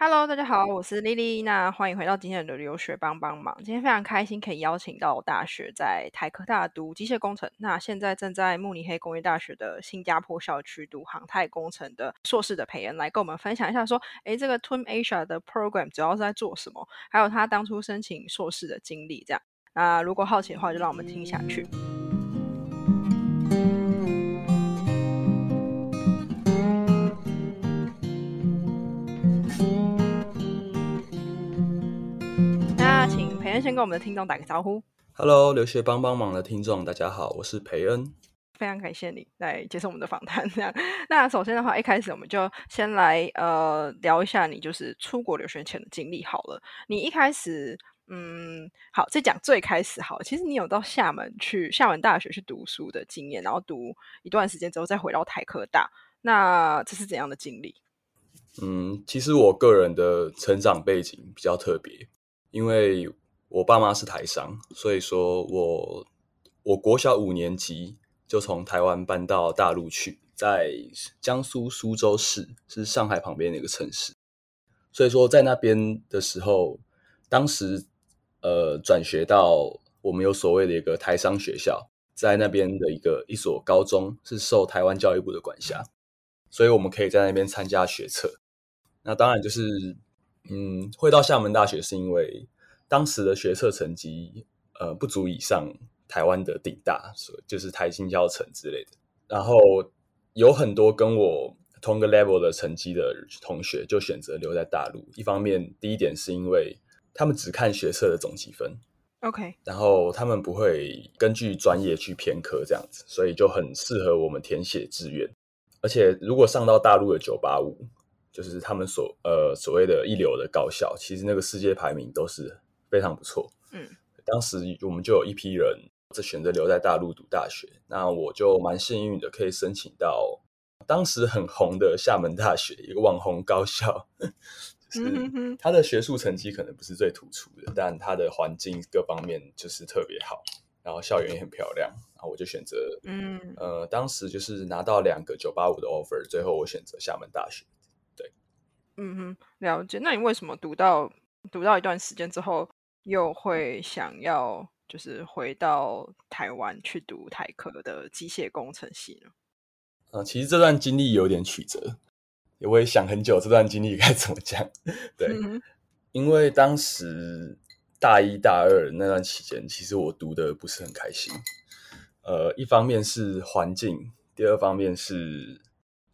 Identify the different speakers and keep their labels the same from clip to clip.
Speaker 1: Hello，大家好，我是丽丽。那欢迎回到今天的留学帮帮忙。今天非常开心可以邀请到大学在台科大读机械工程，那现在正在慕尼黑工业大学的新加坡校区读航太工程的硕士的培恩，来跟我们分享一下说，诶，这个 Twin Asia 的 program 主要是在做什么，还有他当初申请硕士的经历。这样，那如果好奇的话，就让我们听下去。先跟我们的听众打个招呼。
Speaker 2: Hello，留学帮帮忙的听众，大家好，我是培恩。
Speaker 1: 非常感谢你来接受我们的访谈。这样，那首先的话，一开始我们就先来呃聊一下你就是出国留学前的经历好了。你一开始，嗯，好，再讲最开始好。其实你有到厦门去厦门大学去读书的经验，然后读一段时间之后再回到台科大，那这是怎样的经历？
Speaker 2: 嗯，其实我个人的成长背景比较特别，因为。我爸妈是台商，所以说我我国小五年级就从台湾搬到大陆去，在江苏苏州市，是上海旁边的一个城市。所以说在那边的时候，当时呃转学到我们有所谓的一个台商学校，在那边的一个一所高中是受台湾教育部的管辖，所以我们可以在那边参加学测。那当然就是嗯会到厦门大学是因为。当时的学测成绩，呃，不足以上台湾的顶大，所就是台新教城之类的。然后有很多跟我同个 level 的成绩的同学，就选择留在大陆。一方面，第一点是因为他们只看学测的总积分
Speaker 1: ，OK，
Speaker 2: 然后他们不会根据专业去偏科这样子，所以就很适合我们填写志愿。而且如果上到大陆的九八五，就是他们所呃所谓的一流的高校，其实那个世界排名都是。非常不错，嗯，当时我们就有一批人在选择留在大陆读大学，那我就蛮幸运的，可以申请到当时很红的厦门大学一个网红高校，是他的学术成绩可能不是最突出的，但他的环境各方面就是特别好，然后校园也很漂亮，然后我就选择，嗯，呃，当时就是拿到两个九八五的 offer，最后我选择厦门大学，对，
Speaker 1: 嗯哼，了解。那你为什么读到读到一段时间之后？又会想要就是回到台湾去读台科的机械工程系呢？
Speaker 2: 啊，其实这段经历有点曲折，我也想很久这段经历该怎么讲。对，因为当时大一大二那段期间，其实我读的不是很开心。呃，一方面是环境，第二方面是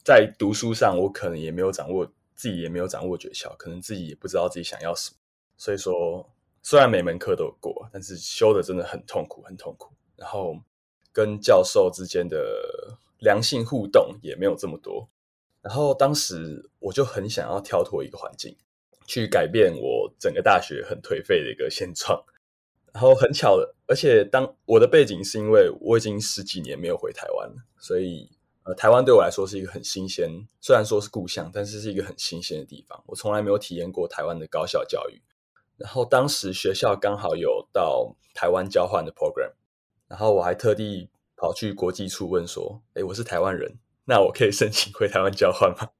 Speaker 2: 在读书上，我可能也没有掌握自己也没有掌握诀窍，可能自己也不知道自己想要什么，所以说。虽然每门课都有过，但是修的真的很痛苦，很痛苦。然后跟教授之间的良性互动也没有这么多。然后当时我就很想要跳脱一个环境，去改变我整个大学很颓废的一个现状。然后很巧的，而且当我的背景是因为我已经十几年没有回台湾了，所以呃，台湾对我来说是一个很新鲜，虽然说是故乡，但是是一个很新鲜的地方。我从来没有体验过台湾的高校教育。然后当时学校刚好有到台湾交换的 program，然后我还特地跑去国际处问说：“哎，我是台湾人，那我可以申请回台湾交换吗？”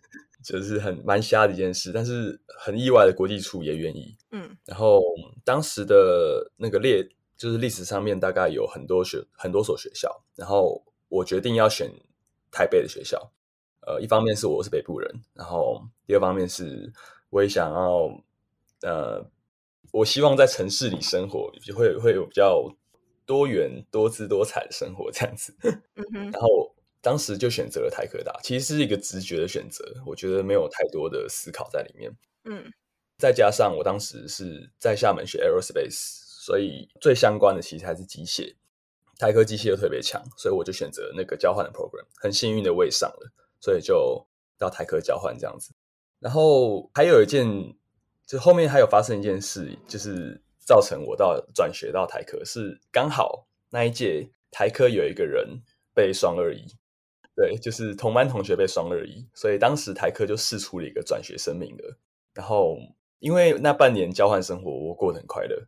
Speaker 2: 就是很蛮瞎的一件事，但是很意外的，国际处也愿意。嗯，然后当时的那个列就是历史上面大概有很多学很多所学校，然后我决定要选台北的学校。呃，一方面是我是北部人，然后第二方面是我也想要。呃，我希望在城市里生活，会会有比较多元、多姿多彩的生活这样子。然后当时就选择了台科大，其实是一个直觉的选择，我觉得没有太多的思考在里面。嗯，再加上我当时是在厦门学 aerospace，所以最相关的其实还是机械。台科机械又特别强，所以我就选择那个交换的 program，很幸运的我也上了，所以就到台科交换这样子。然后还有一件。就后面还有发生一件事，就是造成我到转学到台科，是刚好那一届台科有一个人被双二一，对，就是同班同学被双二一，所以当时台科就试出了一个转学生名额。然后因为那半年交换生活我过得很快乐，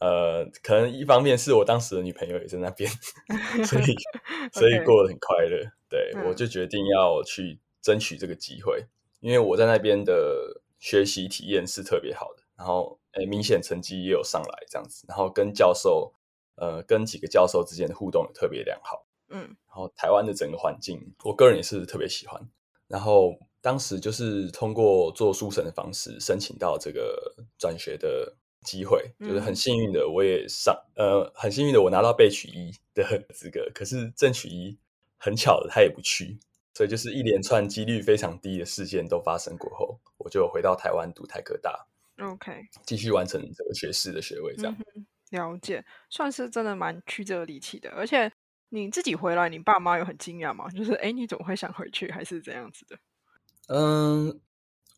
Speaker 2: 呃，可能一方面是我当时的女朋友也在那边，所以 所以过得很快乐。对我就决定要去争取这个机会，因为我在那边的。学习体验是特别好的，然后诶明显成绩也有上来这样子，然后跟教授呃跟几个教授之间的互动也特别良好，
Speaker 1: 嗯，
Speaker 2: 然后台湾的整个环境，我个人也是特别喜欢，然后当时就是通过做书审的方式申请到这个转学的机会，就是很幸运的我也上呃很幸运的我拿到被取一 的资格，可是正取一很巧的他也不去。所以就是一连串几率非常低的事件都发生过后，我就回到台湾读台科大
Speaker 1: ，OK，
Speaker 2: 继续完成这个学士的学位。这样
Speaker 1: 了解，算是真的蛮曲折离奇的。而且你自己回来，你爸妈有很惊讶吗？就是哎，你怎么会想回去，还是这样子的？
Speaker 2: 嗯，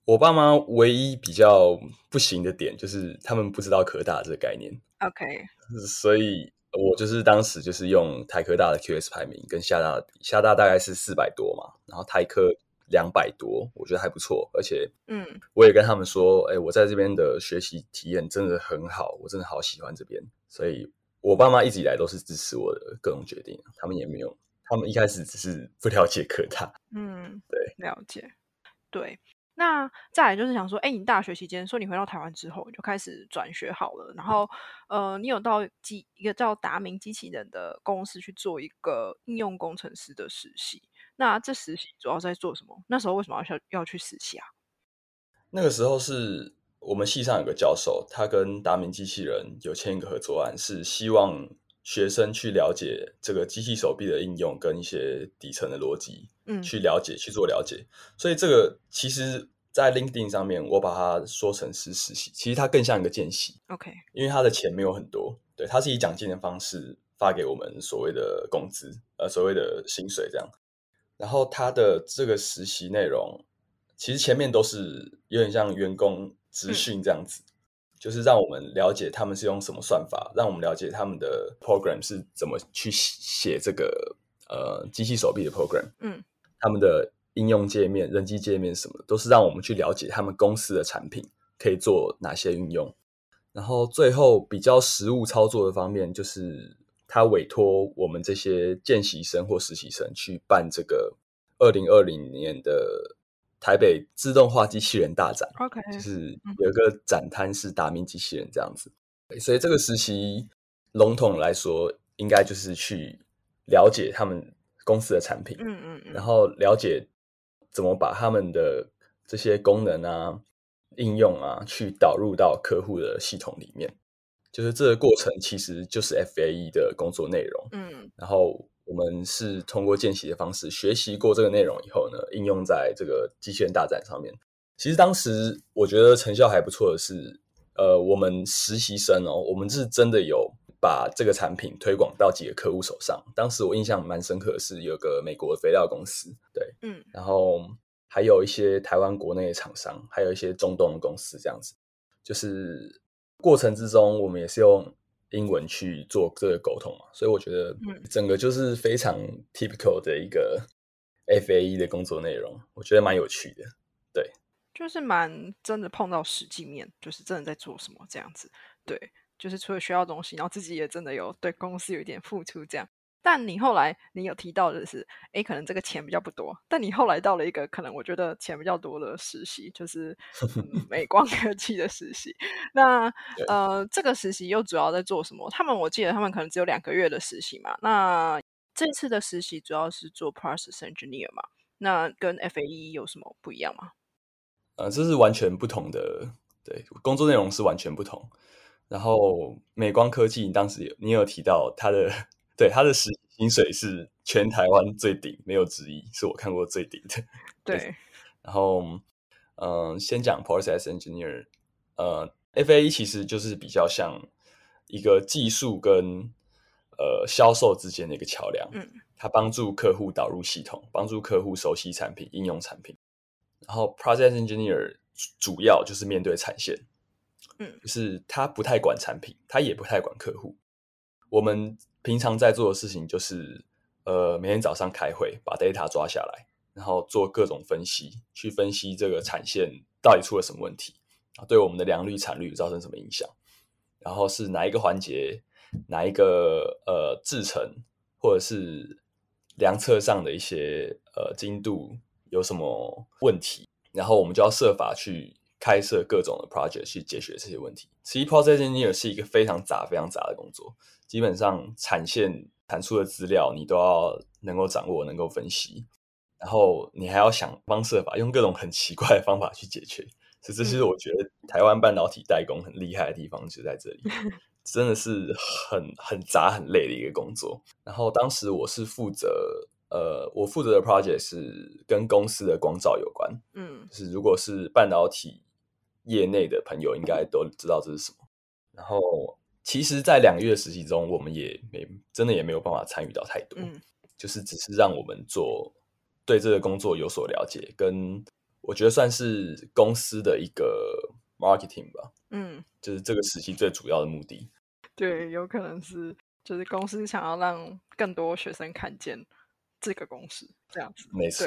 Speaker 2: 我爸妈唯一比较不行的点就是他们不知道科大这个概念。
Speaker 1: OK，
Speaker 2: 所以。我就是当时就是用台科大的 QS 排名跟厦大厦大大概是四百多嘛，然后台科两百多，我觉得还不错，而且，
Speaker 1: 嗯，
Speaker 2: 我也跟他们说，哎，我在这边的学习体验真的很好，我真的好喜欢这边，所以我爸妈一直以来都是支持我的各种决定，他们也没有，他们一开始只是不了解科大，
Speaker 1: 嗯，
Speaker 2: 对，
Speaker 1: 了解，对。那再来就是想说，哎，你大学期间说你回到台湾之后就开始转学好了，然后呃，你有到机一个叫达明机器人的公司去做一个应用工程师的实习。那这实习主要在做什么？那时候为什么要要要去实习啊？
Speaker 2: 那个时候是我们系上有个教授，他跟达明机器人有签一个合作案，是希望学生去了解这个机器手臂的应用跟一些底层的逻辑。嗯去了解去做了解，所以这个其实，在 LinkedIn 上面，我把它说成是实习，其实它更像一个见习。
Speaker 1: OK，
Speaker 2: 因为它的钱没有很多，对，它是以奖金的方式发给我们所谓的工资，呃，所谓的薪水这样。然后他的这个实习内容，其实前面都是有点像员工资训这样子，就是让我们了解他们是用什么算法，让我们了解他们的 program 是怎么去写这个呃机器手臂的 program。
Speaker 1: 嗯。
Speaker 2: 他们的应用界面、人机界面什么，都是让我们去了解他们公司的产品可以做哪些运用。然后最后比较实务操作的方面，就是他委托我们这些见习生或实习生去办这个二零二零年的台北自动化机器人大展。
Speaker 1: OK，
Speaker 2: 就是有一个展摊是达明机器人这样子。所以这个实习笼统来说，应该就是去了解他们。公司的产品，
Speaker 1: 嗯嗯嗯，
Speaker 2: 然后了解怎么把他们的这些功能啊、应用啊，去导入到客户的系统里面。就是这个过程其实就是 FAE 的工作内容。
Speaker 1: 嗯，
Speaker 2: 然后我们是通过见习的方式学习过这个内容以后呢，应用在这个机器人大战上面。其实当时我觉得成效还不错的是，呃，我们实习生哦，我们是真的有。把这个产品推广到几个客户手上。当时我印象蛮深刻的是，有个美国肥料公司，对，
Speaker 1: 嗯，
Speaker 2: 然后还有一些台湾国内的厂商，还有一些中东的公司，这样子。就是过程之中，我们也是用英文去做这个沟通嘛，所以我觉得，整个就是非常 typical 的一个 FAE 的工作内容，我觉得蛮有趣的。对，
Speaker 1: 就是蛮真的碰到实际面，就是真的在做什么这样子，对。就是除了学到东西，然后自己也真的有对公司有一点付出，这样。但你后来你有提到的是，哎，可能这个钱比较不多。但你后来到了一个可能我觉得钱比较多的实习，就是美光 科技的实习。那 呃，这个实习又主要在做什么？他们我记得他们可能只有两个月的实习嘛。那这次的实习主要是做 process engineer 嘛？那跟 FAE 有什么不一样吗？
Speaker 2: 呃，这是完全不同的，对，工作内容是完全不同。然后美光科技，你当时有你有提到它的，对他的实薪水是全台湾最顶，没有之一，是我看过最顶的。
Speaker 1: 对。
Speaker 2: 然后，嗯，先讲 process engineer，呃，FA 其实就是比较像一个技术跟呃销售之间的一个桥梁。
Speaker 1: 嗯。
Speaker 2: 它帮助客户导入系统，帮助客户熟悉产品、应用产品。然后 process engineer 主要就是面对产线。
Speaker 1: 嗯，
Speaker 2: 就是他不太管产品，他也不太管客户。我们平常在做的事情就是，呃，每天早上开会，把 data 抓下来，然后做各种分析，去分析这个产线到底出了什么问题啊，对我们的良率、产率造成什么影响，然后是哪一个环节、哪一个呃制程，或者是量测上的一些呃精度有什么问题，然后我们就要设法去。开设各种的 project 去解决这些问题。其实 process engineer 是一个非常杂、非常杂的工作，基本上产线产出的资料你都要能够掌握、能够分析，然后你还要想方设法用各种很奇怪的方法去解决。所以这是我觉得台湾半导体代工很厉害的地方，就在这里，真的是很很杂、很累的一个工作。然后当时我是负责。呃，我负责的 project 是跟公司的光照有关，嗯，就是如果是半导体业内的朋友，应该都知道这是什么。然后，其实，在两个月实习中，我们也没真的也没有办法参与到太多，嗯，就是只是让我们做对这个工作有所了解，跟我觉得算是公司的一个 marketing 吧，嗯，就是这个实习最主要的目的。
Speaker 1: 对，有可能是就是公司想要让更多学生看见。这个公司这样子，
Speaker 2: 没错。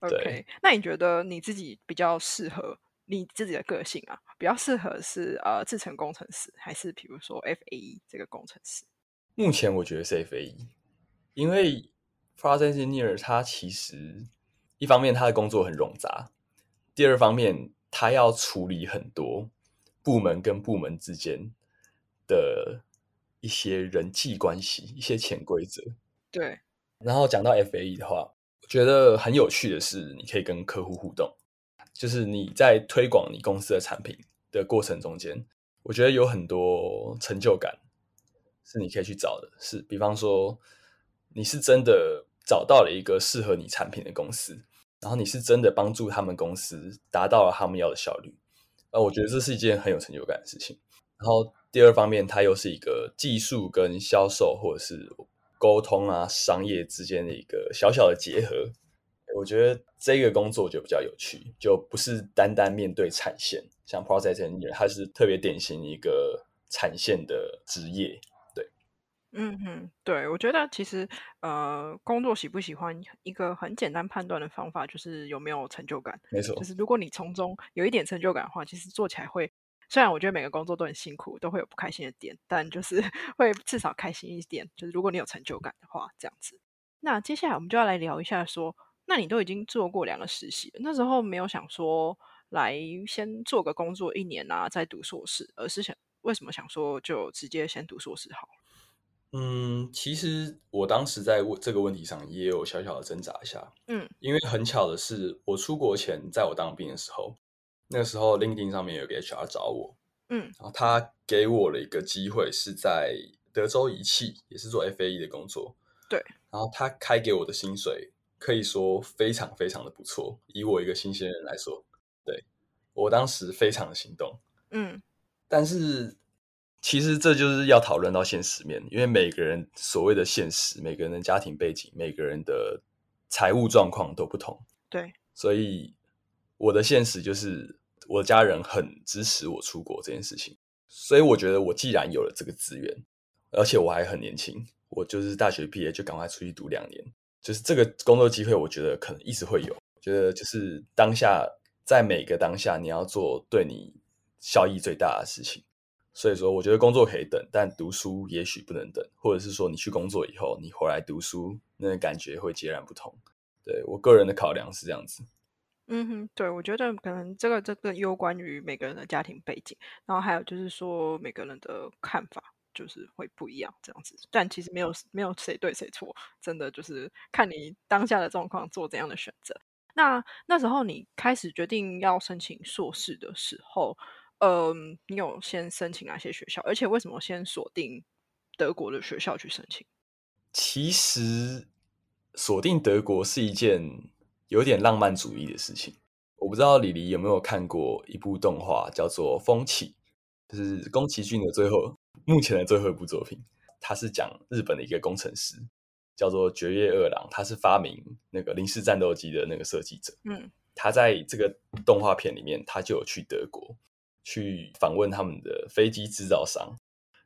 Speaker 1: OK，那你觉得你自己比较适合你自己的个性啊？比较适合是呃，制程工程师，还是比如说 FAE 这个工程师？
Speaker 2: 目前我觉得是 FAE，因为 Process Engineer 他其实一方面他的工作很冗杂，第二方面他要处理很多部门跟部门之间的一些人际关系、一些潜规则。
Speaker 1: 对。
Speaker 2: 然后讲到 FAE 的话，我觉得很有趣的是，你可以跟客户互动，就是你在推广你公司的产品的过程中间，我觉得有很多成就感是你可以去找的。是，比方说你是真的找到了一个适合你产品的公司，然后你是真的帮助他们公司达到了他们要的效率，呃，我觉得这是一件很有成就感的事情。然后第二方面，它又是一个技术跟销售或者是。沟通啊，商业之间的一个小小的结合，我觉得这个工作就比较有趣，就不是单单面对产线，像 process engineer，它是特别典型一个产线的职业。对，
Speaker 1: 嗯哼，对，我觉得其实呃，工作喜不喜欢，一个很简单判断的方法就是有没有成就感。
Speaker 2: 没错，
Speaker 1: 就是如果你从中有一点成就感的话，其实做起来会。虽然我觉得每个工作都很辛苦，都会有不开心的点，但就是 会至少开心一点。就是如果你有成就感的话，这样子。那接下来我们就要来聊一下，说，那你都已经做过两个实习了，那时候没有想说来先做个工作一年啊，再读硕士，而是想为什么想说就直接先读硕士好？
Speaker 2: 嗯，其实我当时在问这个问题上也有小小的挣扎一下。嗯，因为很巧的是，我出国前，在我当兵的时候。那个时候，LinkedIn 上面有个 HR 找我，嗯，然后他给我了一个机会，是在德州仪器，也是做 FAE 的工作，
Speaker 1: 对。
Speaker 2: 然后他开给我的薪水可以说非常非常的不错，以我一个新鲜人来说，对我当时非常的心动，嗯。但是其实这就是要讨论到现实面，因为每个人所谓的现实，每个人的家庭背景，每个人的财务状况都不同，
Speaker 1: 对，
Speaker 2: 所以我的现实就是。我的家人很支持我出国这件事情，所以我觉得我既然有了这个资源，而且我还很年轻，我就是大学毕业就赶快出去读两年，就是这个工作机会，我觉得可能一直会有。觉得就是当下在每个当下，你要做对你效益最大的事情。所以说，我觉得工作可以等，但读书也许不能等，或者是说你去工作以后，你回来读书，那感觉会截然不同。对我个人的考量是这样子。
Speaker 1: 嗯哼，对，我觉得可能这个这个有关于每个人的家庭背景，然后还有就是说每个人的看法就是会不一样这样子，但其实没有没有谁对谁错，真的就是看你当下的状况做怎样的选择。那那时候你开始决定要申请硕士的时候，嗯，你有先申请哪些学校？而且为什么先锁定德国的学校去申请？
Speaker 2: 其实锁定德国是一件。有点浪漫主义的事情，我不知道李黎有没有看过一部动画，叫做《风起》，就是宫崎骏的最后目前的最后一部作品。他是讲日本的一个工程师，叫做绝月二郎，他是发明那个零式战斗机的那个设计者。嗯，他在这个动画片里面，他就有去德国去访问他们的飞机制造商，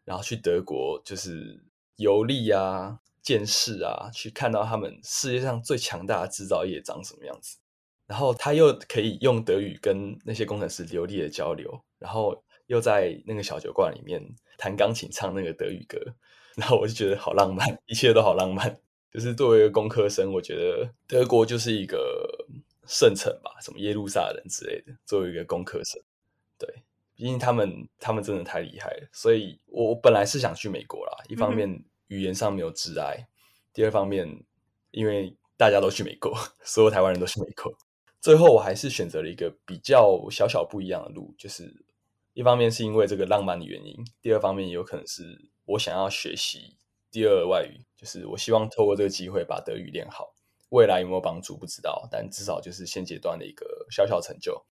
Speaker 2: 然后去德国就是游历啊。见识啊，去看到他们世界上最强大的制造业长什么样子，然后他又可以用德语跟那些工程师流利的交流，然后又在那个小酒馆里面弹钢琴唱那个德语歌，然后我就觉得好浪漫，一切都好浪漫。就是作为一个工科生，我觉得德国就是一个圣城吧，什么耶路撒冷之类的。作为一个工科生，对，毕竟他们他们真的太厉害了，所以我我本来是想去美国啦，一方面语言上没有挚爱，第二方面因为大家都去美国，所有台湾人都去美国，最后我还是选择了一个比较小小不一样的路，就是一方面是因为这个浪漫的原因，第二方面也有可能是我想要学习第二外语，就是我希望透过这个机会把德语练好。未来有没有帮助不知道，但至少就是现阶段的一个小小成就。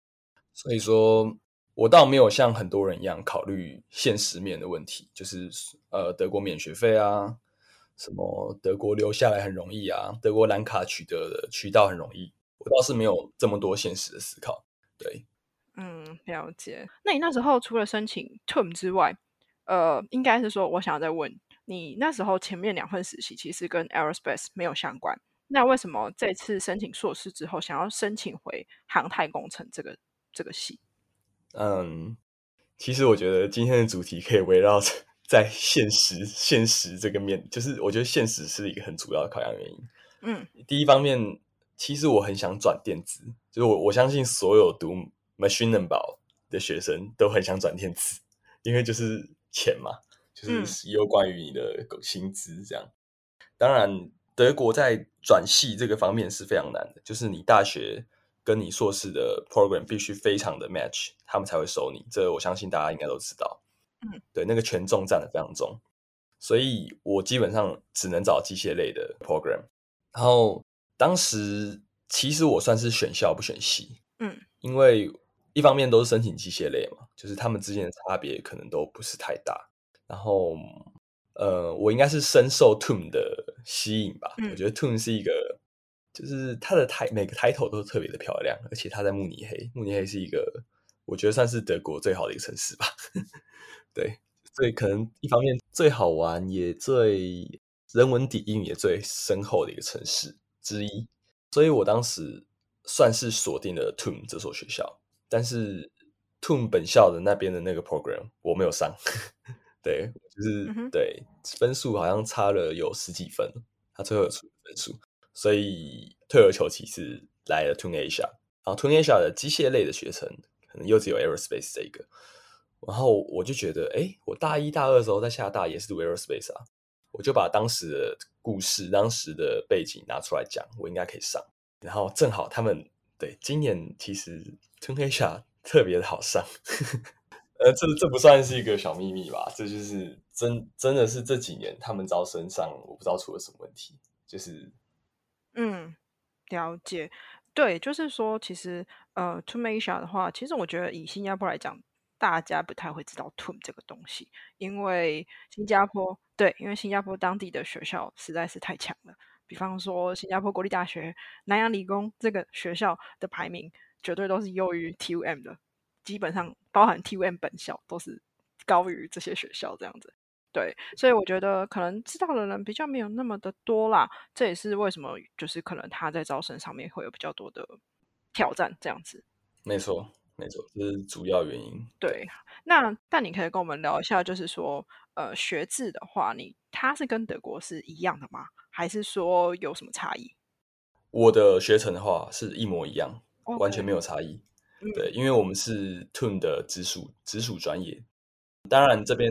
Speaker 2: 所以说，我倒没有像很多人一样考虑现实面的问题，就是呃，德国免学费啊，什么德国留下来很容易啊，德国蓝卡取得的渠道很容易。我倒是没有这么多现实的思考。对，
Speaker 1: 嗯，了解。那你那时候除了申请 TUM 之外，呃，应该是说，我想要再问你，那时候前面两份实习其实跟 Aerospace 没有相关。那为什么这次申请硕士之后，想要申请回航太工程这个这个系？
Speaker 2: 嗯，其实我觉得今天的主题可以围绕在现实现实这个面，就是我觉得现实是一个很主要的考量原因。
Speaker 1: 嗯，
Speaker 2: 第一方面，其实我很想转电子，就是我我相信所有读 machine 能保的学生都很想转电子，因为就是钱嘛，就是有关于你的薪资这样。当然。德国在转系这个方面是非常难的，就是你大学跟你硕士的 program 必须非常的 match，他们才会收你。这我相信大家应该都知道。
Speaker 1: 嗯，
Speaker 2: 对，那个权重占的非常重，所以我基本上只能找机械类的 program。然后当时其实我算是选校不选系，
Speaker 1: 嗯，
Speaker 2: 因为一方面都是申请机械类嘛，就是他们之间的差别可能都不是太大。然后。呃，我应该是深受 Tune 的吸引吧。我觉得 Tune 是一个，就是它的台每个抬头都特别的漂亮，而且它在慕尼黑，慕尼黑是一个我觉得算是德国最好的一个城市吧。对，所以可能一方面最好玩，也最人文底蕴也最深厚的一个城市之一。所以我当时算是锁定了 Tune 这所学校，但是 Tune 本校的那边的那个 program 我没有上。对，就是对分数好像差了有十几分，他最后有出分数，所以退而求其次来了 Tune Asia，然后 Tune Asia 的机械类的学程可能又只有 Aerospace 这一个，然后我就觉得，哎，我大一大二的时候在厦大也是读 Aerospace 啊，我就把当时的故事、当时的背景拿出来讲，我应该可以上，然后正好他们对今年其实 Tune Asia 特别的好上。呃，这这不算是一个小秘密吧？这就是真真的是这几年他们招生上，我不知道出了什么问题。就是，
Speaker 1: 嗯，了解。对，就是说，其实呃 t o m a s i a 的话，其实我觉得以新加坡来讲，大家不太会知道 Tom 这个东西，因为新加坡对，因为新加坡当地的学校实在是太强了。比方说，新加坡国立大学南洋理工这个学校的排名，绝对都是优于 TUM 的。基本上包含 TUM 本校都是高于这些学校这样子，对，所以我觉得可能知道的人比较没有那么的多啦，这也是为什么就是可能他在招生上面会有比较多的挑战这样子。
Speaker 2: 没错，没错，这是主要原因。
Speaker 1: 对，那但你可以跟我们聊一下，就是说呃学制的话，你它是跟德国是一样的吗？还是说有什么差异？
Speaker 2: 我的学程的话是一模一样，完全没有差异。对，因为我们是 Tune 的直属直属专业，当然这边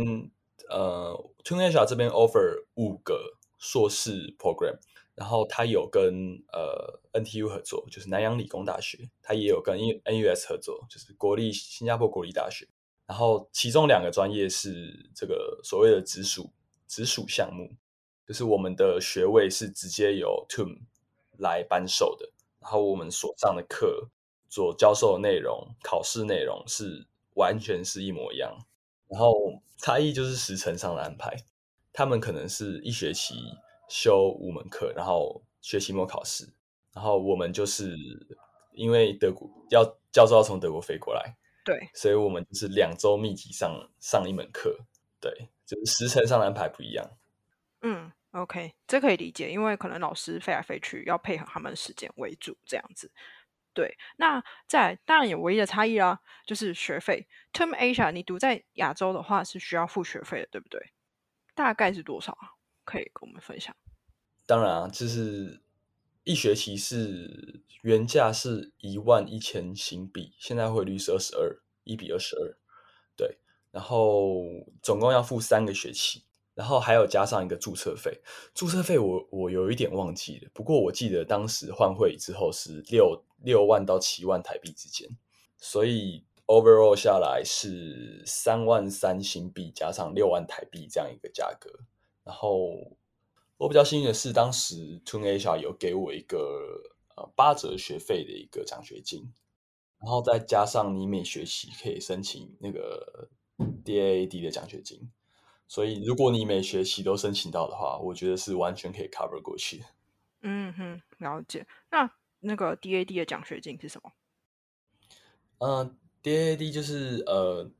Speaker 2: 呃 Tune Asia 这边 offer 五个硕士 program，然后它有跟呃 NTU 合作，就是南洋理工大学，它也有跟 NUS 合作，就是国立新加坡国立大学，然后其中两个专业是这个所谓的直属直属项目，就是我们的学位是直接由 Tune 来颁授的，然后我们所上的课。所教授的内容、考试内容是完全是一模一样，然后差异就是时程上的安排。他们可能是一学期修五门课，然后学期末考试，然后我们就是因为德国要教授要从德国飞过来，
Speaker 1: 对，
Speaker 2: 所以我们就是两周密集上上一门课，对，就是时程上的安排不一样。
Speaker 1: 嗯，OK，这可以理解，因为可能老师飞来飞去，要配合他们的时间为主，这样子。对，那在当然有唯一的差异啦，就是学费。Term Asia，你读在亚洲的话是需要付学费的，对不对？大概是多少啊？可以跟我们分享。
Speaker 2: 当然啊，就是一学期是原价是一万一千新币，现在汇率是二十二，一比二十二，对，然后总共要付三个学期，然后还有加上一个注册费，注册费我我有一点忘记了，不过我记得当时换会之后是六六万到七万台币之间，所以 overall 下来是三万三新币加上六万台币这样一个价格，然后我比较幸运的是，当时 Tune Asia 有给我一个呃八折学费的一个奖学金。然后再加上你每学期可以申请那个 DAAD 的奖学金，所以如果你每学期都申请到的话，我觉得是完全可以 cover 过去。
Speaker 1: 嗯哼，了解。那那个 DAD 的奖学金是什么？
Speaker 2: 嗯，DAD 就是呃，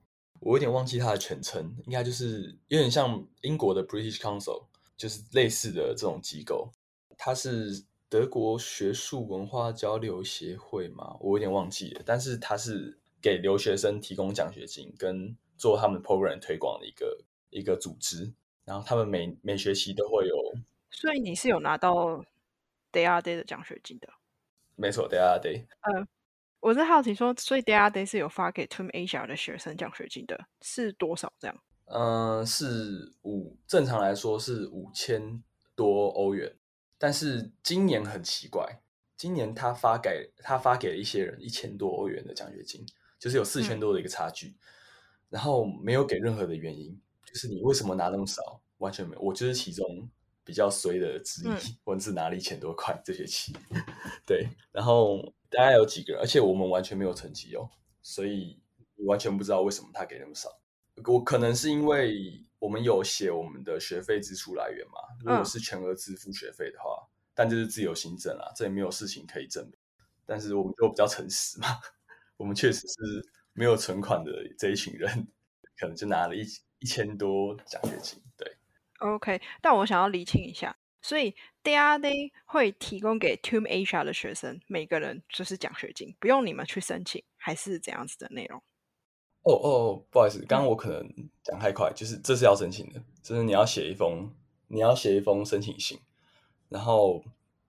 Speaker 2: 我有点忘记它的全称，应该就是有点像英国的 British Council，就是类似的这种机构，它是。德国学术文化交流协会嘛，我有点忘记了，但是它是给留学生提供奖学金跟做他们 program 推广的一个一个组织，然后他们每每学期都会有。
Speaker 1: 所以你是有拿到 Day a Day 的奖学金的？
Speaker 2: 没错，Day a Day。
Speaker 1: 呃，我是好奇说，所以 Day a Day 是有发给 Team Asia 的学生奖学金的，是多少这样？
Speaker 2: 嗯，是五，正常来说是五千多欧元。但是今年很奇怪，今年他发给他发给了一些人一千多欧元的奖学金，就是有四千多的一个差距，然后没有给任何的原因，就是你为什么拿那么少，完全没有，我就是其中比较衰的之一，我只拿了一千多块这学期，对，然后大概有几个人，而且我们完全没有成绩哦，所以你完全不知道为什么他给那么少，我可能是因为。我们有写我们的学费支出来源嘛？如果是全额支付学费的话，但这是自由行政啊，这也没有事情可以证明。但是我们就比较诚实嘛，我们确实是没有存款的这一群人，可能就拿了一一千多奖学金。对
Speaker 1: ，OK。但我想要厘清一下，所以 Day 会提供给 Team Asia 的学生每个人就是奖学金，不用你们去申请，还是怎样子的内容？
Speaker 2: 哦哦，不好意思，刚刚我可能讲太快，就是这是要申请的，就是你要写一封，你要写一封申请信，然后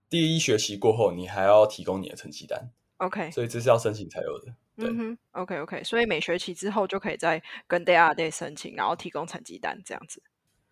Speaker 2: 第一学期过后，你还要提供你的成绩单。
Speaker 1: OK，
Speaker 2: 所以这是要申请才有的。嗯
Speaker 1: 哼，OK OK，所以每学期之后就可以再跟 Day Day 申请，然后提供成绩单这样子。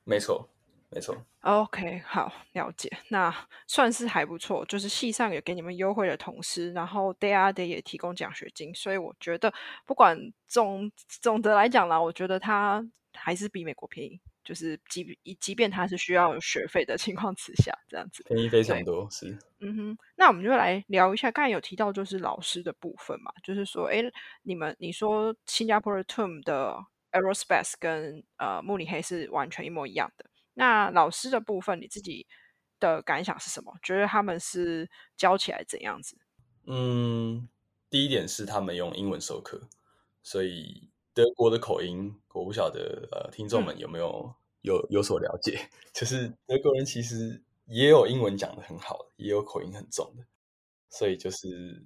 Speaker 2: 没错。没错
Speaker 1: ，OK，好，了解，那算是还不错，就是系上有给你们优惠的同时，然后 Day Day 也提供奖学金，所以我觉得不管总总的来讲啦，我觉得它还是比美国便宜，就是即即便它是需要学费的情况之下，这样子
Speaker 2: 便宜非常多，是，
Speaker 1: 嗯哼，那我们就来聊一下，刚才有提到就是老师的部分嘛，就是说，哎，你们你说新加坡的 Term 的 Aerospace 跟呃慕尼黑是完全一模一样的。那老师的部分，你自己的感想是什么？觉得他们是教起来怎样子？
Speaker 2: 嗯，第一点是他们用英文授课，所以德国的口音，我不晓得呃，听众们有没有有有所了解？就是德国人其实也有英文讲的很好的，也有口音很重的，所以就是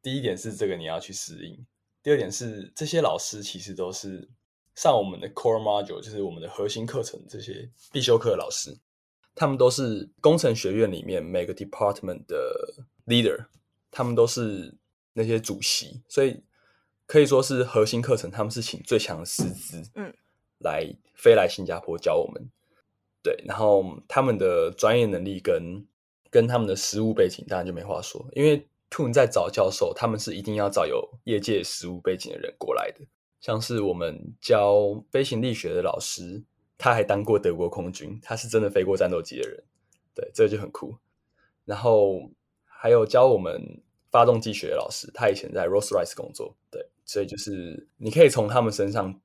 Speaker 2: 第一点是这个你要去适应。第二点是这些老师其实都是。上我们的 core module 就是我们的核心课程，这些必修课的老师，他们都是工程学院里面每个 department 的 leader，他们都是那些主席，所以可以说是核心课程，他们是请最强的师资，嗯，来飞来新加坡教我们。对，然后他们的专业能力跟跟他们的实务背景，当然就没话说，因为 Tune 在找教授，他们是一定要找有业界实务背景的人过来的。像是我们教飞行力学的老师，他还当过德国空军，他是真的飞过战斗机的人，对，这就很酷。然后还有教我们发动机学的老师，他以前在 Rolls Royce 工作，对，所以就是你可以从他们身上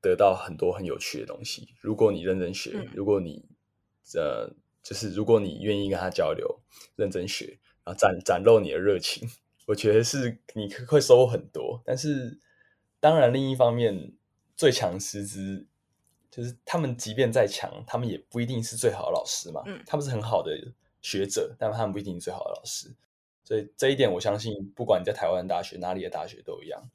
Speaker 2: 得到很多很有趣的东西。如果你认真学，如果你呃，就是如果你愿意跟他交流，认真学，然后展展露你的热情，我觉得是你会收获很多。但是当然，另一方面，最强师资就是他们，即便再强，他们也不一定是最好的老师嘛。嗯，他们是很好的学者，但他们不一定是最好的老师。所以这一点，我相信，不管你在台湾大学哪里的大学都一样，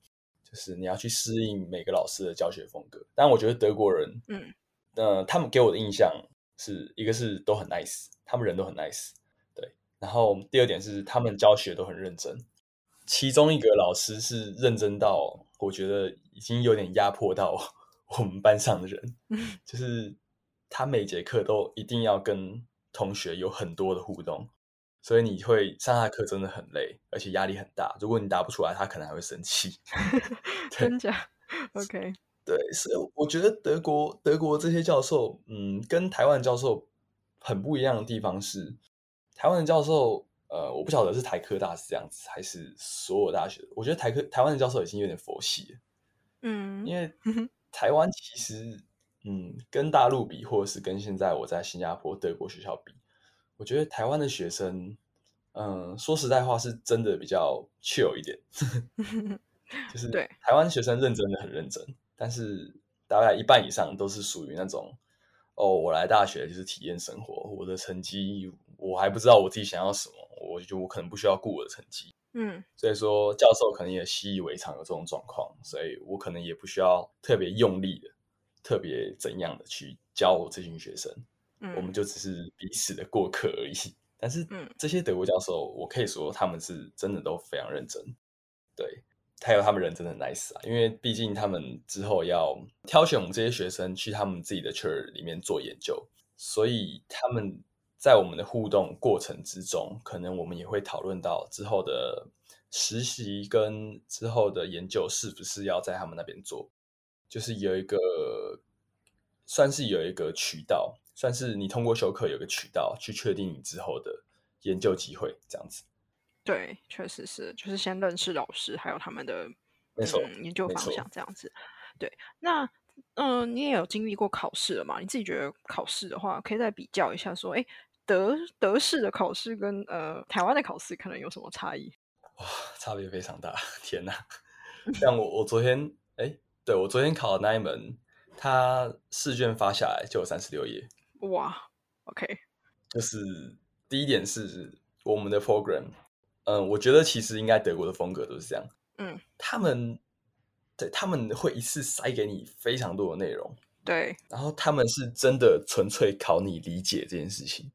Speaker 2: 就是你要去适应每个老师的教学风格。但我觉得德国人，嗯，呃，他们给我的印象是一个是都很 nice，他们人都很 nice，对。然后第二点是他们教学都很认真，其中一个老师是认真到。我觉得已经有点压迫到我们班上的人，就是他每节课都一定要跟同学有很多的互动，所以你会上他课真的很累，而且压力很大。如果你答不出来，他可能还会生气。
Speaker 1: 真假？OK，
Speaker 2: 对，是我觉得德国德国这些教授，嗯，跟台湾教授很不一样的地方是，台湾的教授。呃，我不晓得是台科大是这样子，还是所有大学。我觉得台科台湾的教授已经有点佛系了，
Speaker 1: 嗯，
Speaker 2: 因为 台湾其实，嗯，跟大陆比，或者是跟现在我在新加坡、德国学校比，我觉得台湾的学生，嗯，说实在话，是真的比较 chill 一点，就是
Speaker 1: 对
Speaker 2: 台湾学生认真的很认真，但是大概一半以上都是属于那种，哦，我来大学就是体验生活，我的成绩我还不知道我自己想要什么。我就我可能不需要顾我的成绩，
Speaker 1: 嗯，
Speaker 2: 所以说教授可能也习以为常有这种状况，所以我可能也不需要特别用力的、特别怎样的去教我这群学生，我们就只是彼此的过客而已。但是，这些德国教授，我可以说他们是真的都非常认真，对，还有他们人真的很 nice 啊，因为毕竟他们之后要挑选我们这些学生去他们自己的 chair 里面做研究，所以他们。在我们的互动过程之中，可能我们也会讨论到之后的实习跟之后的研究是不是要在他们那边做，就是有一个算是有一个渠道，算是你通过修课有个渠道去确定你之后的研究机会，这样子。
Speaker 1: 对，确实是，就是先认识老师，还有他们的
Speaker 2: 没错
Speaker 1: 研究方向这样子。对，那嗯，你也有经历过考试了嘛？你自己觉得考试的话，可以再比较一下，说，哎。德德式的考试跟呃台湾的考试可能有什么差异？
Speaker 2: 哇，差别非常大！天哪，像我我昨天哎，对我昨天考的那一门，它试卷发下来就有三十六页。
Speaker 1: 哇，OK，
Speaker 2: 就是第一点是我们的 program，嗯，我觉得其实应该德国的风格都是这样，
Speaker 1: 嗯，
Speaker 2: 他们对他们会一次塞给你非常多的内容，
Speaker 1: 对，
Speaker 2: 然后他们是真的纯粹考你理解这件事情。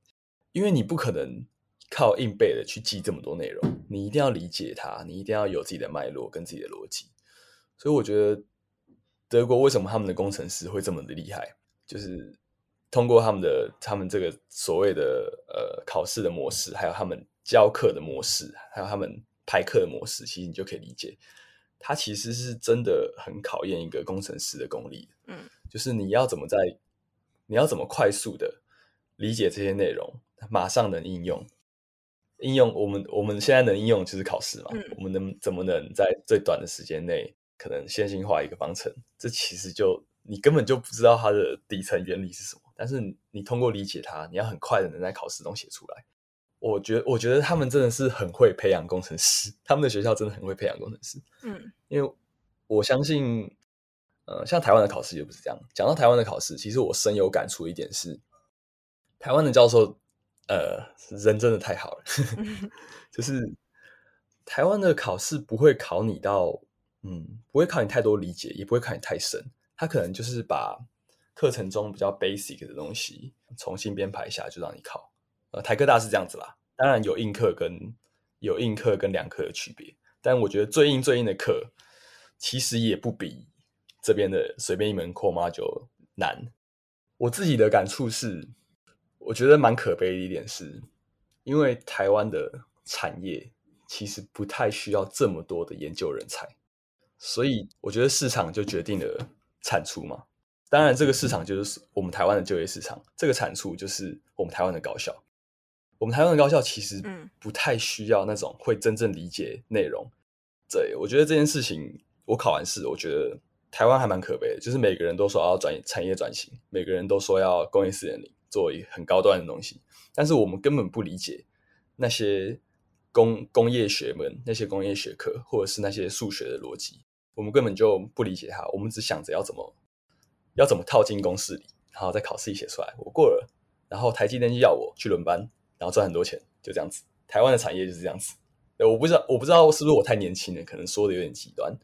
Speaker 2: 因为你不可能靠硬背的去记这么多内容，你一定要理解它，你一定要有自己的脉络跟自己的逻辑。所以我觉得德国为什么他们的工程师会这么的厉害，就是通过他们的他们这个所谓的呃考试的模式，还有他们教课的模式，还有他们排课的模式，其实你就可以理解，它其实是真的很考验一个工程师的功力。
Speaker 1: 嗯，
Speaker 2: 就是你要怎么在你要怎么快速的理解这些内容。马上能应用，应用我们我们现在能应用就是考试嘛。我们能怎么能在最短的时间内可能线性化一个方程？这其实就你根本就不知道它的底层原理是什么。但是你通过理解它，你要很快的能在考试中写出来。我觉我觉得他们真的是很会培养工程师，他们的学校真的很会培养工程师。
Speaker 1: 嗯，
Speaker 2: 因为我相信，呃，像台湾的考试也不是这样。讲到台湾的考试，其实我深有感触一点是，台湾的教授。呃，人真的太好了，就是台湾的考试不会考你到，嗯，不会考你太多理解，也不会考你太深，他可能就是把课程中比较 basic 的东西重新编排一下，就让你考。呃，台科大是这样子啦，当然有硬课跟有硬课跟两课的区别，但我觉得最硬最硬的课其实也不比这边的随便一门课嘛就难。我自己的感触是。我觉得蛮可悲的一点是，因为台湾的产业其实不太需要这么多的研究人才，所以我觉得市场就决定了产出嘛。当然，这个市场就是我们台湾的就业市场，这个产出就是我们台湾的高校。我们台湾的高校其实不太需要那种会真正理解内容。对，我觉得这件事情，我考完试，我觉得台湾还蛮可悲的，就是每个人都说要转产业转型，每个人都说要工业四点零。做一很高端的东西，但是我们根本不理解那些工工业学门、那些工业学科，或者是那些数学的逻辑，我们根本就不理解它。我们只想着要怎么要怎么套进公式里，然后在考试里写出来，我过了，然后台积电就要我去轮班，然后赚很多钱，就这样子。台湾的产业就是这样子。我不知道，我不知道是不是我太年轻了，可能说的有点极端，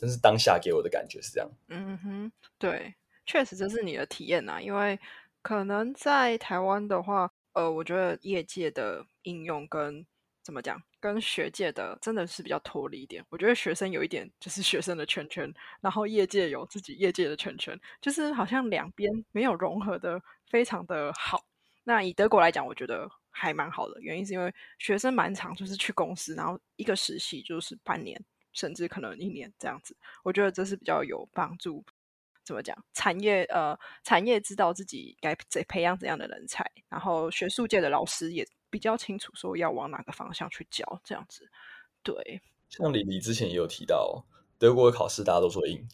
Speaker 2: 但是当下给我的感觉是这样。
Speaker 1: 嗯哼，对，确实这是你的体验呐，因为。可能在台湾的话，呃，我觉得业界的应用跟怎么讲？跟学界的真的是比较脱离一点。我觉得学生有一点就是学生的圈圈，然后业界有自己业界的圈圈，就是好像两边没有融合的非常的好。那以德国来讲，我觉得还蛮好的，原因是因为学生蛮长，就是去公司，然后一个实习就是半年，甚至可能一年这样子。我觉得这是比较有帮助。怎么讲？产业呃，产业知道自己该怎培养怎样的人才，然后学术界的老师也。比较清楚说要往哪个方向去教，这样子，对。
Speaker 2: 像李李之前也有提到，德国的考试大家都说硬，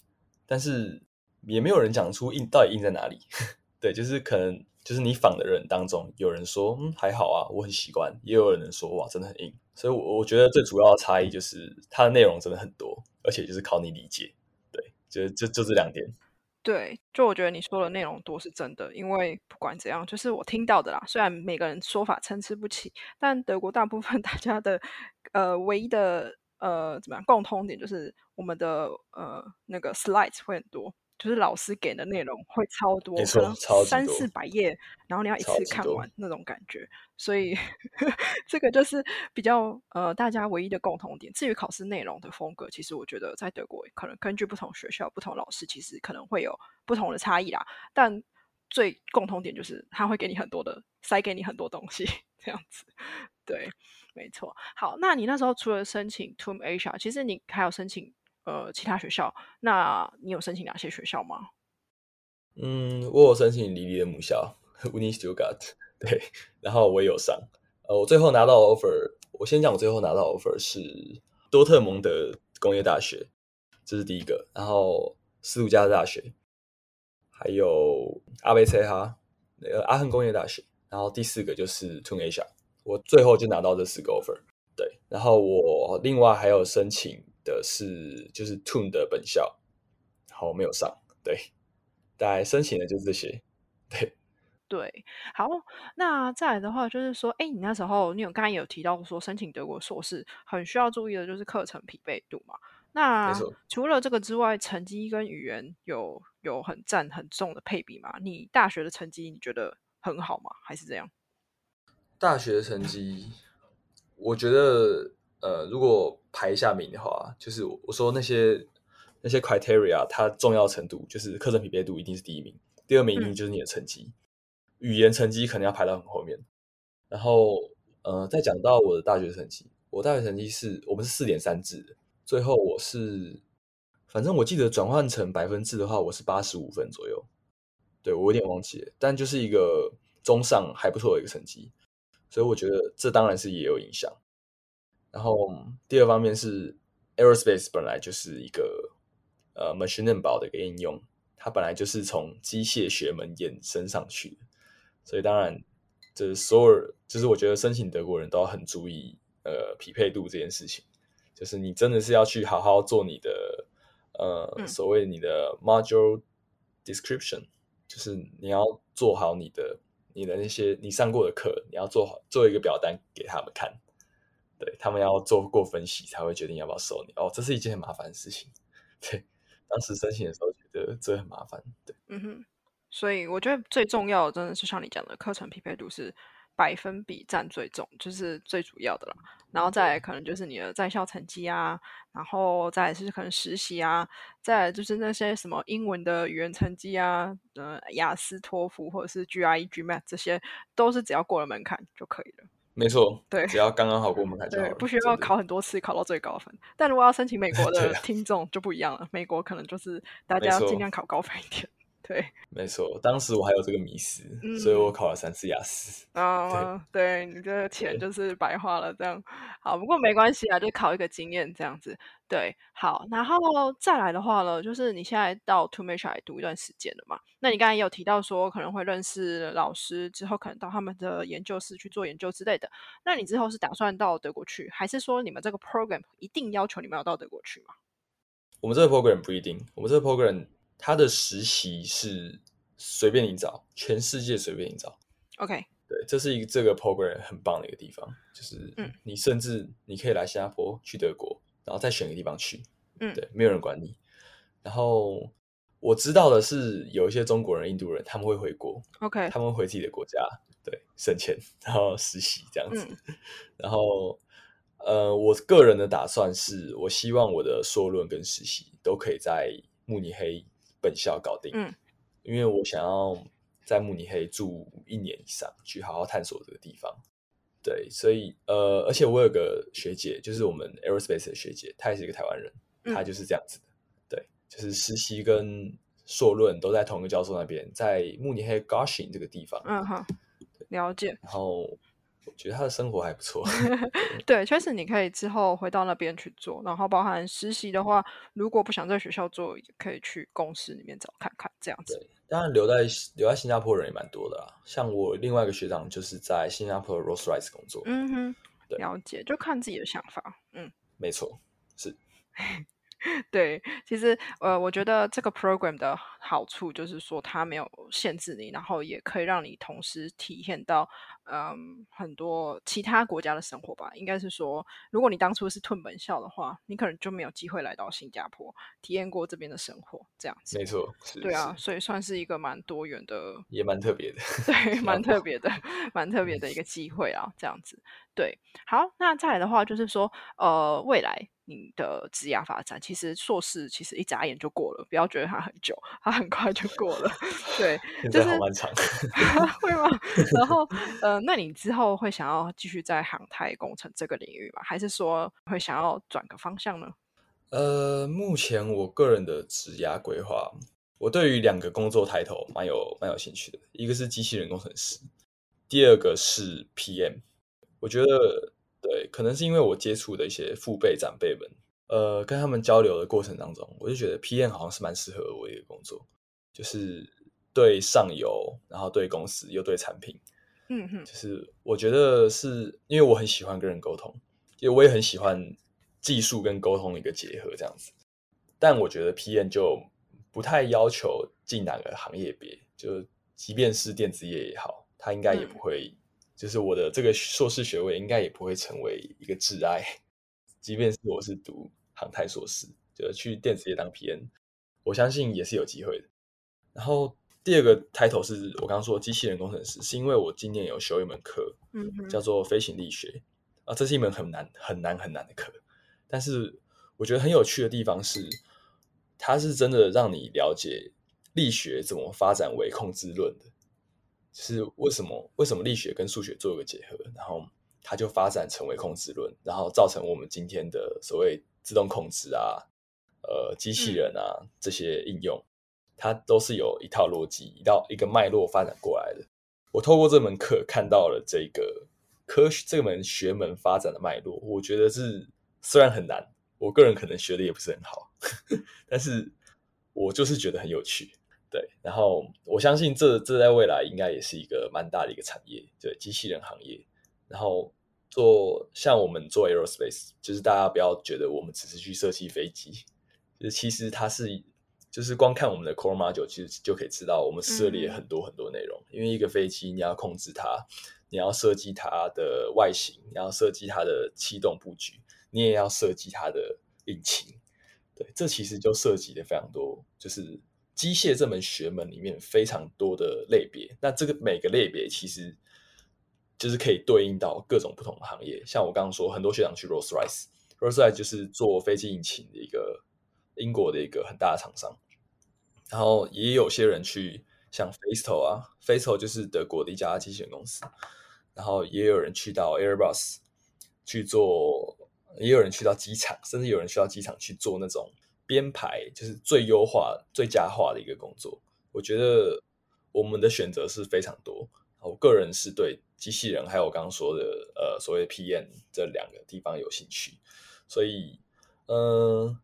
Speaker 2: 但是也没有人讲出硬到底硬在哪里。对，就是可能就是你访的人当中，有人说嗯还好啊，我很习惯，也有人说哇真的很硬。所以，我我觉得最主要的差异就是它的内容真的很多，而且就是考你理解。对，就就就这两点。
Speaker 1: 对，就我觉得你说的内容多是真的，因为不管怎样，就是我听到的啦。虽然每个人说法参差不齐，但德国大部分 大家的呃唯一的呃怎么样共通点就是我们的呃那个 slides 会很多。就是老师给的内容会超多，可能三四百页，然后你要一次看完那种感觉，所以 这个就是比较呃大家唯一的共同点。至于考试内容的风格，其实我觉得在德国可能根据不同学校、不同老师，其实可能会有不同的差异啦。但最共同点就是他会给你很多的塞给你很多东西，这样子。对，没错。好，那你那时候除了申请 TUM Asia，其实你还有申请。呃，其他学校，那你有申请哪些学校吗？
Speaker 2: 嗯，我有申请黎黎的母校 Uni Stuttgart，对，然后我也有上。呃，我最后拿到 offer，我先讲，我最后拿到 offer 是多特蒙德工业大学，这是第一个。然后斯图加特大学，还有阿贝塞哈，那个阿亨工业大学。然后第四个就是 t u n Asia，我最后就拿到这四个 offer。对，然后我另外还有申请。的是就是 Tune 的本校，好没有上，对，大概申请的就是这些，对
Speaker 1: 对，好，那再来的话就是说，哎，你那时候你有刚才有提到说申请德国硕士很需要注意的就是课程匹配度嘛？那除了这个之外，成绩跟语言有有很占很重的配比吗？你大学的成绩你觉得很好吗？还是这样？
Speaker 2: 大学的成绩，我觉得。呃，如果排一下名的话，就是我说那些那些 criteria，它重要程度就是课程匹配度一定是第一名，第二名一定就是你的成绩，语言成绩可能要排到很后面。然后，呃，再讲到我的大学成绩，我大学成绩是我们是四点三制，最后我是，反正我记得转换成百分制的话，我是八十五分左右，对我有点忘记了，但就是一个中上还不错的一个成绩，所以我觉得这当然是也有影响。然后第二方面是，aerospace 本来就是一个呃 machine learning 的一个应用，它本来就是从机械学门延伸上去的，所以当然，就是所有，就是我觉得申请德国人都要很注意呃匹配度这件事情，就是你真的是要去好好做你的呃所谓你的 module description，就是你要做好你的你的那些你上过的课，你要做好做一个表单给他们看。对他们要做过分析才会决定要不要收你哦，这是一件很麻烦的事情。对，当时申请的时候觉得这很麻烦。对，
Speaker 1: 嗯哼，所以我觉得最重要的真的是像你讲的课程匹配度是百分比占最重，就是最主要的啦。然后再可能就是你的在校成绩啊，然后再是可能实习啊，再就是那些什么英文的语言成绩啊，呃，雅思、托福或者是 GRE、GMAT 这些，都是只要过了门槛就可以了。
Speaker 2: 没错，
Speaker 1: 对，
Speaker 2: 只要刚刚好过门槛就好
Speaker 1: 不需要考很多次考到最高分。但如果要申请美国 的听众就不一样了，美国可能就是大家尽量考高分一点。对，
Speaker 2: 没错，当时我还有这个迷思，所以我考了三次雅思。
Speaker 1: 啊，对你这个钱就是白花了，这样好，不过没关系啊，就考一个经验这样子。对，好，然后再来的话呢，就是你现在到 t o m a s h 来读一段时间了嘛？那你刚才也有提到说可能会认识老师，之后可能到他们的研究室去做研究之类的。那你之后是打算到德国去，还是说你们这个 program 一定要求你们要到德国去吗？
Speaker 2: 我们这个 program 不一定，我们这个 program。他的实习是随便你找，全世界随便你找。
Speaker 1: OK，
Speaker 2: 对，这是一个这个 program 很棒的一个地方，就是你甚至你可以来新加坡，去德国，然后再选个地方去。嗯，对，没有人管你。然后我知道的是，有一些中国人、印度人他们会回国
Speaker 1: ，OK，
Speaker 2: 他们回自己的国家，对，省钱，然后实习这样子。然后呃，我个人的打算是，我希望我的硕论跟实习都可以在慕尼黑本校搞定。
Speaker 1: 嗯，
Speaker 2: 因为我想要在慕尼黑住一年以上，去好好探索这个地方。对，所以呃，而且我有个学姐，就是我们 aerospace 的学姐，她也是一个台湾人，她就是这样子的。对，就是实习跟硕论都在同一个教授那边，在慕尼黑 Garching 这个地方。
Speaker 1: 嗯好，了解。
Speaker 2: 然后。觉得他的生活还不错，
Speaker 1: 对，确实你可以之后回到那边去做，然后包含实习的话，如果不想在学校做，也可以去公司里面找看看这样子。
Speaker 2: 对，当然留在留在新加坡人也蛮多的啦，像我另外一个学长就是在新加坡 Rose Royce 工作。
Speaker 1: 嗯哼，了解，就看自己的想法。嗯，
Speaker 2: 没错，是。
Speaker 1: 对，其实呃，我觉得这个 program 的好处就是说，它没有限制你，然后也可以让你同时体验到嗯很多其他国家的生活吧。应该是说，如果你当初是吞本校的话，你可能就没有机会来到新加坡体验过这边的生活，这样子。
Speaker 2: 没错，
Speaker 1: 对啊，所以算是一个蛮多元的，
Speaker 2: 也蛮特别的，
Speaker 1: 对，蛮特别的，蛮特别的一个机会啊，这样子。对，好，那再来的话就是说，呃，未来。你的职业发展，其实硕士其实一眨眼就过了，不要觉得它很久，它 很快就过了。对，就是
Speaker 2: 好漫长，
Speaker 1: 会吗？然后，呃，那你之后会想要继续在航太工程这个领域吗？还是说会想要转个方向呢？
Speaker 2: 呃，目前我个人的职涯规划，我对于两个工作抬头蛮有蛮有兴趣的，一个是机器人工程师，第二个是 PM。我觉得。对，可能是因为我接触的一些父辈长辈们，呃，跟他们交流的过程当中，我就觉得 PM 好像是蛮适合我一个工作，就是对上游，然后对公司又对产品，
Speaker 1: 嗯哼，
Speaker 2: 就是我觉得是因为我很喜欢跟人沟通，因为我也很喜欢技术跟沟通的一个结合这样子，但我觉得 PM 就不太要求进哪个行业别，就即便是电子业也好，他应该也不会。就是我的这个硕士学位应该也不会成为一个挚爱，即便是我是读航太硕士，就是去电子业当 PM，我相信也是有机会的。然后第二个 title 是我刚刚说机器人工程师，是因为我今年有修一门课，
Speaker 1: 嗯，
Speaker 2: 叫做飞行力学啊，这是一门很难很难很难的课，但是我觉得很有趣的地方是，它是真的让你了解力学怎么发展为控制论的。是为什么？为什么力学跟数学做一个结合，然后它就发展成为控制论，然后造成我们今天的所谓自动控制啊、呃机器人啊这些应用，它都是有一套逻辑、一道一个脉络发展过来的。我透过这门课看到了这个科学这门学门发展的脉络，我觉得是虽然很难，我个人可能学的也不是很好，但是我就是觉得很有趣。对，然后我相信这这在未来应该也是一个蛮大的一个产业，对机器人行业。然后做像我们做 aerospace，就是大家不要觉得我们只是去设计飞机，就是其实它是就是光看我们的 core module，其实就可以知道我们涉猎很多很多内容。因为一个飞机你要控制它，你要设计它的外形，你要设计它的气动布局，你也要设计它的引擎。对，这其实就涉及的非常多，就是。机械这门学门里面非常多的类别，那这个每个类别其实就是可以对应到各种不同的行业。像我刚刚说，很多学长去 Rolls Royce，Rolls Royce 就是做飞机引擎的一个英国的一个很大的厂商。然后也有些人去像 Faisal 啊，Faisal 就是德国的一家机器人公司。然后也有人去到 Airbus 去做，也有人去到机场，甚至有人去到机场去做那种。编排就是最优化、最佳化的一个工作。我觉得我们的选择是非常多。我个人是对机器人还有我刚刚说的呃所谓 PM 这两个地方有兴趣，所以嗯，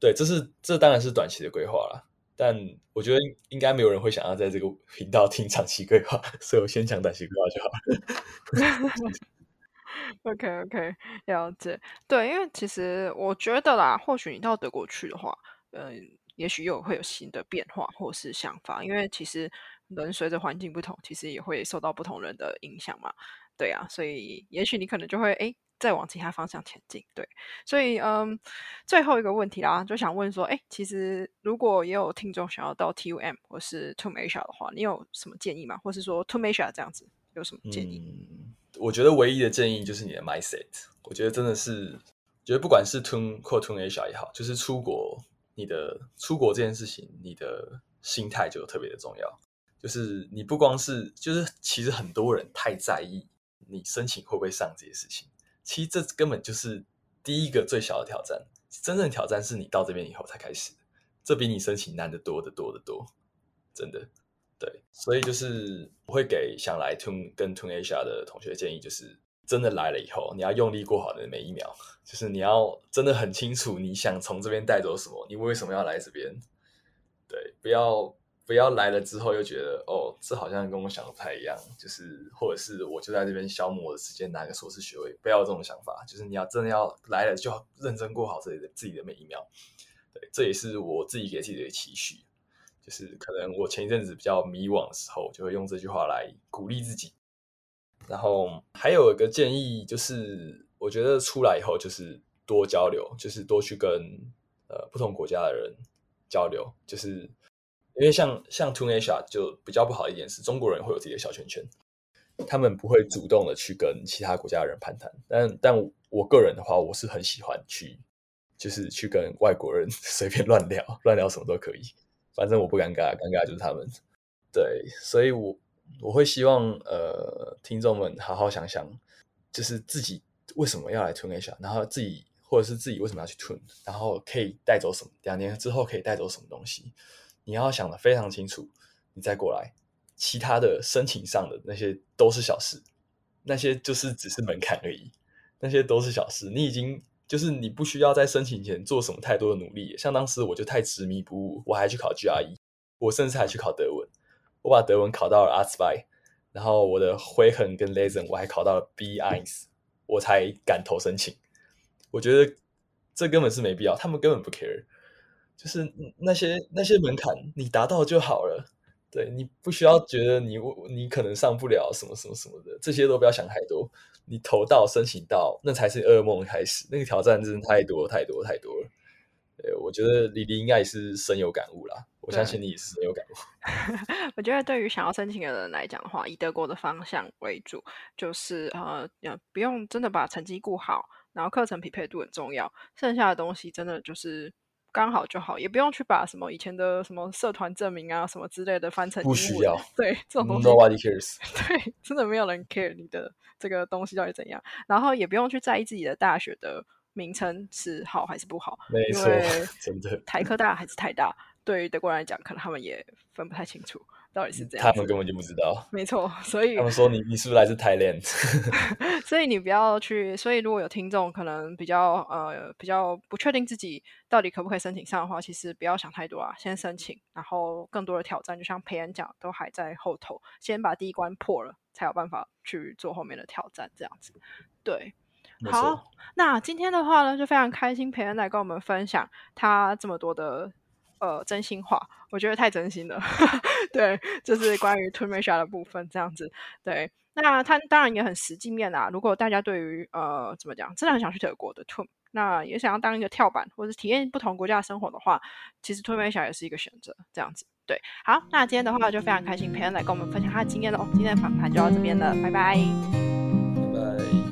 Speaker 2: 对，这是这当然是短期的规划了。但我觉得应该没有人会想要在这个频道听长期规划，所以我先讲短期规划就好了。
Speaker 1: OK OK，了解。对，因为其实我觉得啦，或许你到德国去的话，嗯，也许又会有新的变化或是想法。因为其实人随着环境不同，其实也会受到不同人的影响嘛。对啊，所以也许你可能就会哎，再往其他方向前进。对，所以嗯，最后一个问题啦，就想问说，哎，其实如果也有听众想要到 TUM 或是 t o m a s i a 的话，你有什么建议吗？或是说 t o m a s i a 这样子有什么建议？
Speaker 2: 我觉得唯一的建议就是你的 mindset。我觉得真的是，觉得不管是 Tune 或 Tune Asia 也好，就是出国，你的出国这件事情，你的心态就特别的重要。就是你不光是，就是其实很多人太在意你申请会不会上这些事情，其实这根本就是第一个最小的挑战。真正挑战是你到这边以后才开始，这比你申请难得多得多得多，真的。对，所以就是我会给想来 Tun 跟 Tun Asia 的同学建议，就是真的来了以后，你要用力过好的每一秒，就是你要真的很清楚你想从这边带走什么，你为什么要来这边？对，不要不要来了之后又觉得哦，这好像跟我想的不太一样，就是或者是我就在这边消磨我的时间拿个硕士学位，不要这种想法，就是你要真的要来了就要认真过好自己的自己的每一秒。对，这也是我自己给自己的期许。就是可能我前一阵子比较迷惘的时候，就会用这句话来鼓励自己。然后还有一个建议，就是我觉得出来以后就是多交流，就是多去跟呃不同国家的人交流。就是因为像像 t u n Asia 就比较不好一点是，中国人会有自己的小圈圈，他们不会主动的去跟其他国家的人攀谈。但但我个人的话，我是很喜欢去，就是去跟外国人 随便乱聊，乱聊什么都可以。反正我不尴尬，尴尬就是他们。对，所以我我会希望呃，听众们好好想想，就是自己为什么要来 tune 一下，然后自己或者是自己为什么要去 tune，然后可以带走什么，两年之后可以带走什么东西，你要想的非常清楚，你再过来，其他的申请上的那些都是小事，那些就是只是门槛而已，那些都是小事，你已经。就是你不需要在申请前做什么太多的努力，像当时我就太执迷不悟，我还去考 GRE，我甚至还去考德文，我把德文考到了 a s p i 然后我的灰痕跟 Lesson 我还考到了 BIS，我才敢投申请。我觉得这根本是没必要，他们根本不 care，就是那些那些门槛你达到就好了。对你不需要觉得你你可能上不了什么什么什么的，这些都不要想太多。你投到申请到，那才是噩梦开始。那个挑战真的太多太多太多了。对，我觉得李黎应该也是深有感悟啦。我相信你也是深有感悟。
Speaker 1: 我觉得对于想要申请的人来讲的话，以德国的方向为主，就是呃，不用真的把成绩顾好，然后课程匹配度很重要，剩下的东西真的就是。刚好就好，也不用去把什么以前的什么社团证明啊什么之类的翻成
Speaker 2: 不需要。
Speaker 1: 对这种东西
Speaker 2: ，Nobody cares。
Speaker 1: 对，真的没有人 care 你的这个东西到底怎样。然后也不用去在意自己的大学的名称是好还是不好，
Speaker 2: 没错，真的
Speaker 1: 台科大还是台大，对于德国人来讲，可能他们也分不太清楚。到底是这样，
Speaker 2: 他们根本就不知道。
Speaker 1: 没错，所以
Speaker 2: 他们说你你是不是来自 Thailand？
Speaker 1: 所以你不要去。所以如果有听众可能比较呃比较不确定自己到底可不可以申请上的话，其实不要想太多啊，先申请，然后更多的挑战，就像培恩讲，都还在后头，先把第一关破了，才有办法去做后面的挑战。这样子，对，好。那今天的话呢，就非常开心，培恩来跟我们分享他这么多的。呃，真心话，我觉得太真心了。对，就是关于 t u m e s h a 的部分，这样子。对，那他当然也很实际面啊。如果大家对于呃怎么讲，真的很想去德国的 t u m 那也想要当一个跳板，或者体验不同国家的生活的话，其实 t u m e s h a 也是一个选择。这样子，对。好，那今天的话就非常开心，培恩来跟我们分享他的经验喽。今天的访谈就到这边了，拜拜。
Speaker 2: 拜拜。